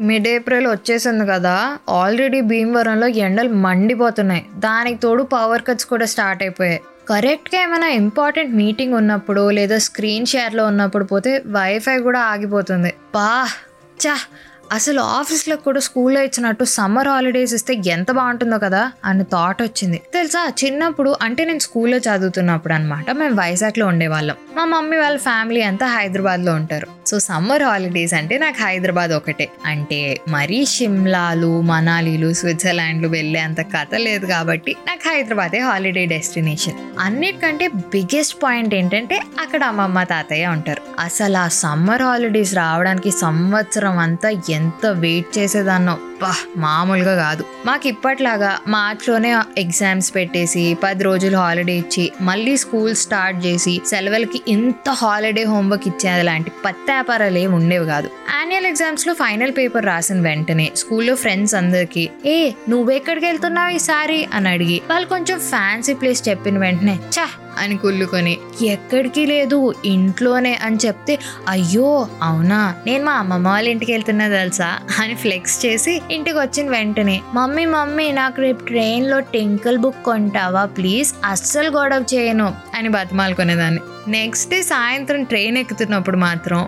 Mid April వచ్చేసింది కదా already భీమవరంలో ఎండలు మండిపోతున్నాయి. దానికి తోడు పవర్ కట్స్ కూడా స్టార్ట్ అయిపోయాయి. కరెక్ట్గా ఏమైనా ఇంపార్టెంట్ మీటింగ్ ఉన్నప్పుడు లేదా స్క్రీన్ షేర్లో ఉన్నప్పుడు పోతే వైఫై కూడా ఆగిపోతుంది. బా చా అసలు ఆఫీస్లో కూడా స్కూల్లో ఇచ్చినట్టు సమ్మర్ హాలిడేస్ ఇస్తే ఎంత బాగుంటుందో కదా అని థాట్ వచ్చింది. తెలుసా? చిన్నప్పుడు అంటే నేను స్కూల్లో చదువుతున్నప్పుడు అనమాట మేము వైజాగ్లో ఉండేవాళ్ళం. మా మమ్మీ వాళ్ళ ఫ్యామిలీ అంతా హైదరాబాద్లో ఉంటారు. సో సమ్మర్ హాలిడేస్ అంటే నాకు హైదరాబాద్ ఒకటే. అంటే మరీ షిమ్లాలు మనాలీలు స్విట్జర్లాండ్లు వెళ్ళే అంత కథ లేదు కాబట్టి నాకు హైదరాబాదే హాలిడే డెస్టినేషన్. అన్నిటికంటే బిగ్గెస్ట్ పాయింట్ ఏంటంటే అక్కడ అమ్మమ్మ తాతయ్య ఉంటారు. అసలు ఆ సమ్మర్ హాలిడేస్ రావడానికి సంవత్సరం అంతా ఎంత వెయిట్ చేసేదాన్నో అబ్బా మామూలుగా కాదు. మాకు ఇప్పట్లాగా మార్చ్లోనే ఎగ్జామ్స్ పెట్టేసి పది రోజులు హాలిడే ఇచ్చి మళ్ళీ స్కూల్ స్టార్ట్ చేసి సెలవులకి ఇంత హాలిడే హోంవర్క్ ఇచ్చేది లాంటి పత్త వ్యాపారాలు ఏమి ఉండేవి కాదు. యాన్యువల్ ఎగ్జామ్స్లో ఫైనల్ పేపర్ రాసిన వెంటనే స్కూల్లో ఫ్రెండ్స్ అందరికి ఏ నువ్వెక్కడికి వెళ్తున్నావు ఈసారి? అని అడిగి వాళ్ళు కొంచెం ఫ్యాన్సీ ప్లేస్ చెప్పిన వెంటనే చా అని కుళ్ళుకొని ఎక్కడికి లేదు ఇంట్లోనే అని చెప్తే అయ్యో అవునా? నేను మా అమ్మమ్మ వాళ్ళ ఇంటికి వెళ్తున్నా తెలుసా? అని ఫ్లెక్స్ చేసి ఇంటికి వచ్చిన వెంటనే మమ్మీ మమ్మీ నాకు రేపు ట్రైన్లో టెంకల్ బుక్ కొంటావా? ప్లీజ్ అస్సలు గొడవ చేయను అని బతిమాలుకునేదాన్ని. నెక్స్ట్ డే సాయంత్రం ట్రైన్ ఎక్కుతున్నప్పుడు మాత్రం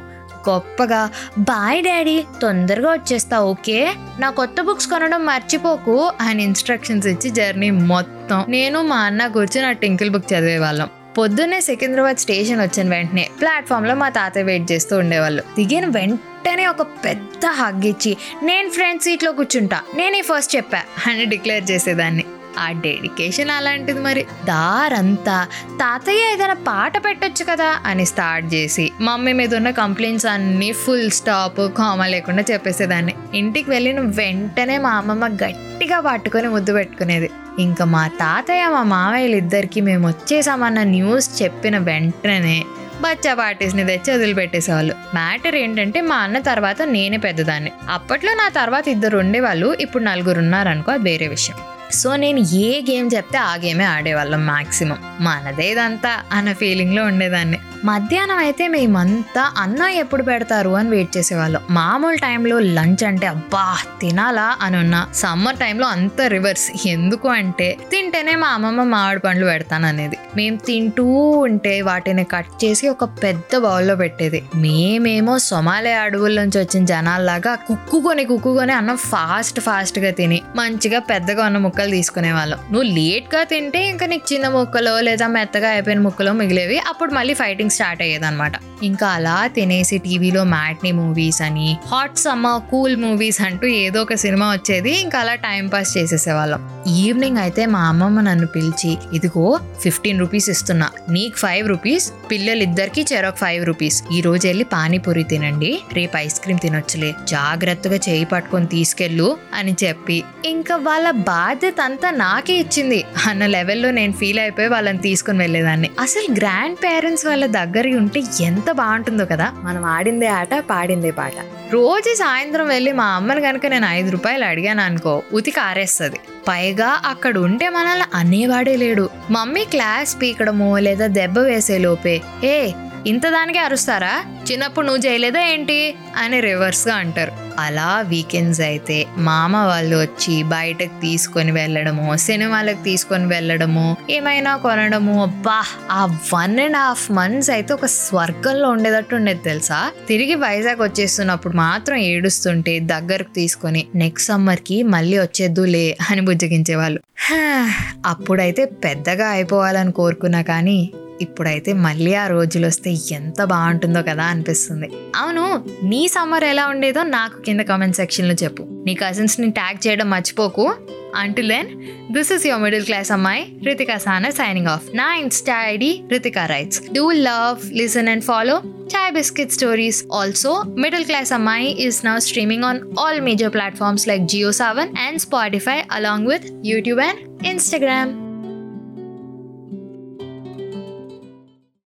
గొప్పగా బాయ్ డాడీ తొందరగా వచ్చేస్తా ఓకే? నా కొత్త బుక్స్ కొనడం మర్చిపోకు అని ఇన్స్ట్రక్షన్స్ ఇచ్చి జర్నీ మొత్తం మొత్తం. నేను మా అన్న కూర్చొని ఆ టింకిల్ బుక్ చదివేవాళ్ళం. పొద్దున్నే సికింద్రాబాద్ స్టేషన్ వచ్చిన వెంటనే ప్లాట్ఫామ్లో మా తాతయ్య వెయిట్ చేస్తూ ఉండేవాళ్ళు. దిగిన వెంటనే ఒక పెద్ద హగ్ ఇచ్చి నేను ఫ్రంట్ సీట్లో కూర్చుంటా. నేనే ఫస్ట్ చెప్పా అని డిక్లేర్ చేసేదాన్ని. ఆ డెడికేషన్ అలాంటిది మరి. దారంతా తాతయ్య ఏదైనా పాట పెట్టొచ్చు కదా అని స్టార్ట్ చేసి మమ్మీ మీద ఉన్న కంప్లైంట్స్ అన్ని ఫుల్ స్టాప్ కామా లేకుండా చెప్పేసేదాన్ని. ఇంటికి వెళ్ళిన వెంటనే మా అమ్మమ్మ గట్టిగా పట్టుకొని ముద్దు పెట్టుకునేది. ఇంకా మా తాతయ్య మా మామయ్యలు ఇద్దరికి మేము వచ్చేసామన్న న్యూస్ చెప్పిన వెంటనే బచ్చా పార్టీస్ని తెచ్చి వదిలిపెట్టేసేవాళ్ళు. మ్యాటర్ ఏంటంటే మా అన్న తర్వాత నేనే పెద్దదాన్ని. అప్పట్లో నా తర్వాత ఇద్దరు ఉండేవాళ్ళు ఇప్పుడు నలుగురు ఉన్నారనుకో అది వేరే విషయం. సో నేను ఏ గేమ్ చెప్తే ఆ గేమే ఆడేవాళ్ళం మ్యాక్సిమం మనదే ఇదంతా అన్న ఫీలింగ్లో ఉండేదాన్ని. మధ్యాహ్నం అయితే మేమంతా అన్నం ఎప్పుడు పెడతారు అని వెయిట్ చేసేవాళ్ళం. మామూలు టైంలో లంచ్ అంటే అబ్బా తినాలా అని ఉన్న సమ్మర్ టైంలో అంత రివర్స్ ఎందుకు అంటే తింటేనే మా అమ్మమ్మ మామిడి పండ్లు పెడతాను అనేది. మేము తింటూ ఉంటే వాటిని కట్ చేసి ఒక పెద్ద బౌల్లో పెట్టేది. మేమేమో సొమాలే అడవుల నుంచి వచ్చిన జనాల్లాగా కుక్కుకొని కుక్కుకొని అన్నం ఫాస్ట్ ఫాస్ట్గా తిని మంచిగా పెద్దగా ఉన్న ముక్కలు తీసుకునే వాళ్ళం నువ్వు లేట్గా తింటే ఇంకా నీకు చిన్న ముక్కలో లేదా మెత్తగా అయిపోయిన ముక్కలో మిగిలేవి. అప్పుడు మళ్ళీ ఫైటింగ్ స్టార్ట్ అయ్యేదన్నమాట. ఇంకా అలా తినేసి టీవీలో మ్యాట్నీ మూవీస్ అని హాట్ సమ్మర్ కూల్ మూవీస్ అంటూ ఏదో ఒక సినిమా వచ్చేది. ఇంకా అలా టైం పాస్ చేసేసేవాళ్ళం. ఈవినింగ్ అయితే మా అమ్మమ్మ నన్ను పిలిచి ఇదిగో ఫిఫ్టీన్ రూపీస్ ఇస్తున్నా. నీకు ఫైవ్ రూపీస్ పిల్లలిద్దరికి చెరొక ఫైవ్ రూపీస్. ఈ రోజు వెళ్ళి పానీపూరి తినండి. రేపు ఐస్ క్రీమ్ తినొచ్చులే. జాగ్రత్తగా చేయి పట్టుకొని తీసుకెళ్ళు అని చెప్పి ఇంకా వాళ్ళ బాధ్యత అంతా నాకే ఇచ్చింది. అన్న లెవెల్లో నేను ఫీల్ అయిపోయి వాళ్ళని తీసుకుని వెళ్ళేదాన్ని. అసలు గ్రాండ్ పేరెంట్స్ వాళ్ళ దగ్గర ఉంటే ఎంత బాగుంటుందో కదా. మనం ఆడిందే ఆట పాడిందే పాట. రోజు సాయంత్రం వెళ్ళి మా అమ్మని కనుక నేను ఐదు రూపాయలు అడిగాను అనుకో ఉతికి ఆరేస్తుంది పైగా అక్కడ ఉంటే మనల్ని అనేవాడే లేడు. మమ్మీ క్లాస్ పీకడమో లేదా దెబ్బ వేసే లోపే ఏ ఇంత దానికే అరుస్తారా? చిన్నప్పుడు నువ్వు చేయలేదా ఏంటి? అని రివర్స్గా అంటారు. అలా వీకెండ్స్ అయితే మామ వాళ్ళు వచ్చి బయటకు తీసుకొని వెళ్ళడము సినిమాలకు తీసుకొని వెళ్ళడము ఏమైనా కొనడము. అబ్బా ఆ వన్ అండ్ హాఫ్ మంత్స్ అయితే ఒక స్వర్గంలో ఉండేటట్టు ఉండేది తెలుసా? తిరిగి వైజాగ్ వచ్చేస్తున్నప్పుడు మాత్రం ఏడుస్తుంటే దగ్గరకు తీసుకొని నెక్స్ట్ సమ్మర్కి మళ్ళీ వచ్చేద్దులే అని బుజ్జగించేవాళ్ళు. అప్పుడైతే పెద్దగా అయిపోవాలని కోరుకున్నా కానీ ఇప్పుడైతే మళ్ళీ ఆ రోజులు వస్తే ఎంత బాగుంటుందో కదా అనిపిస్తుంది. అవును నీ సమ్మర్ ఎలా ఉండేదో నాకు కింద కామెంట్ సెక్షన్లో చెప్పు. నీ కజిన్స్ని ట్యాగ్ చేయడం మర్చిపోకు. Until then this is your middle class అమ్మాయి రితికా సానా సైనింగ్ ఆఫ్ నా Insta ID Ritika writes do love listen and follow chai biscuit stories also middle class అమ్మాయి is now streaming on all major platforms like Jio Saavn and Spotify along with YouTube and Instagram